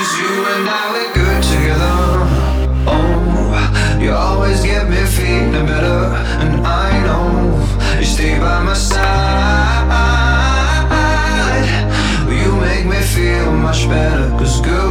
Cause you and I were good together. Oh, you always get me feeling better And I know you stay by my side. You make me feel much better Cause girl,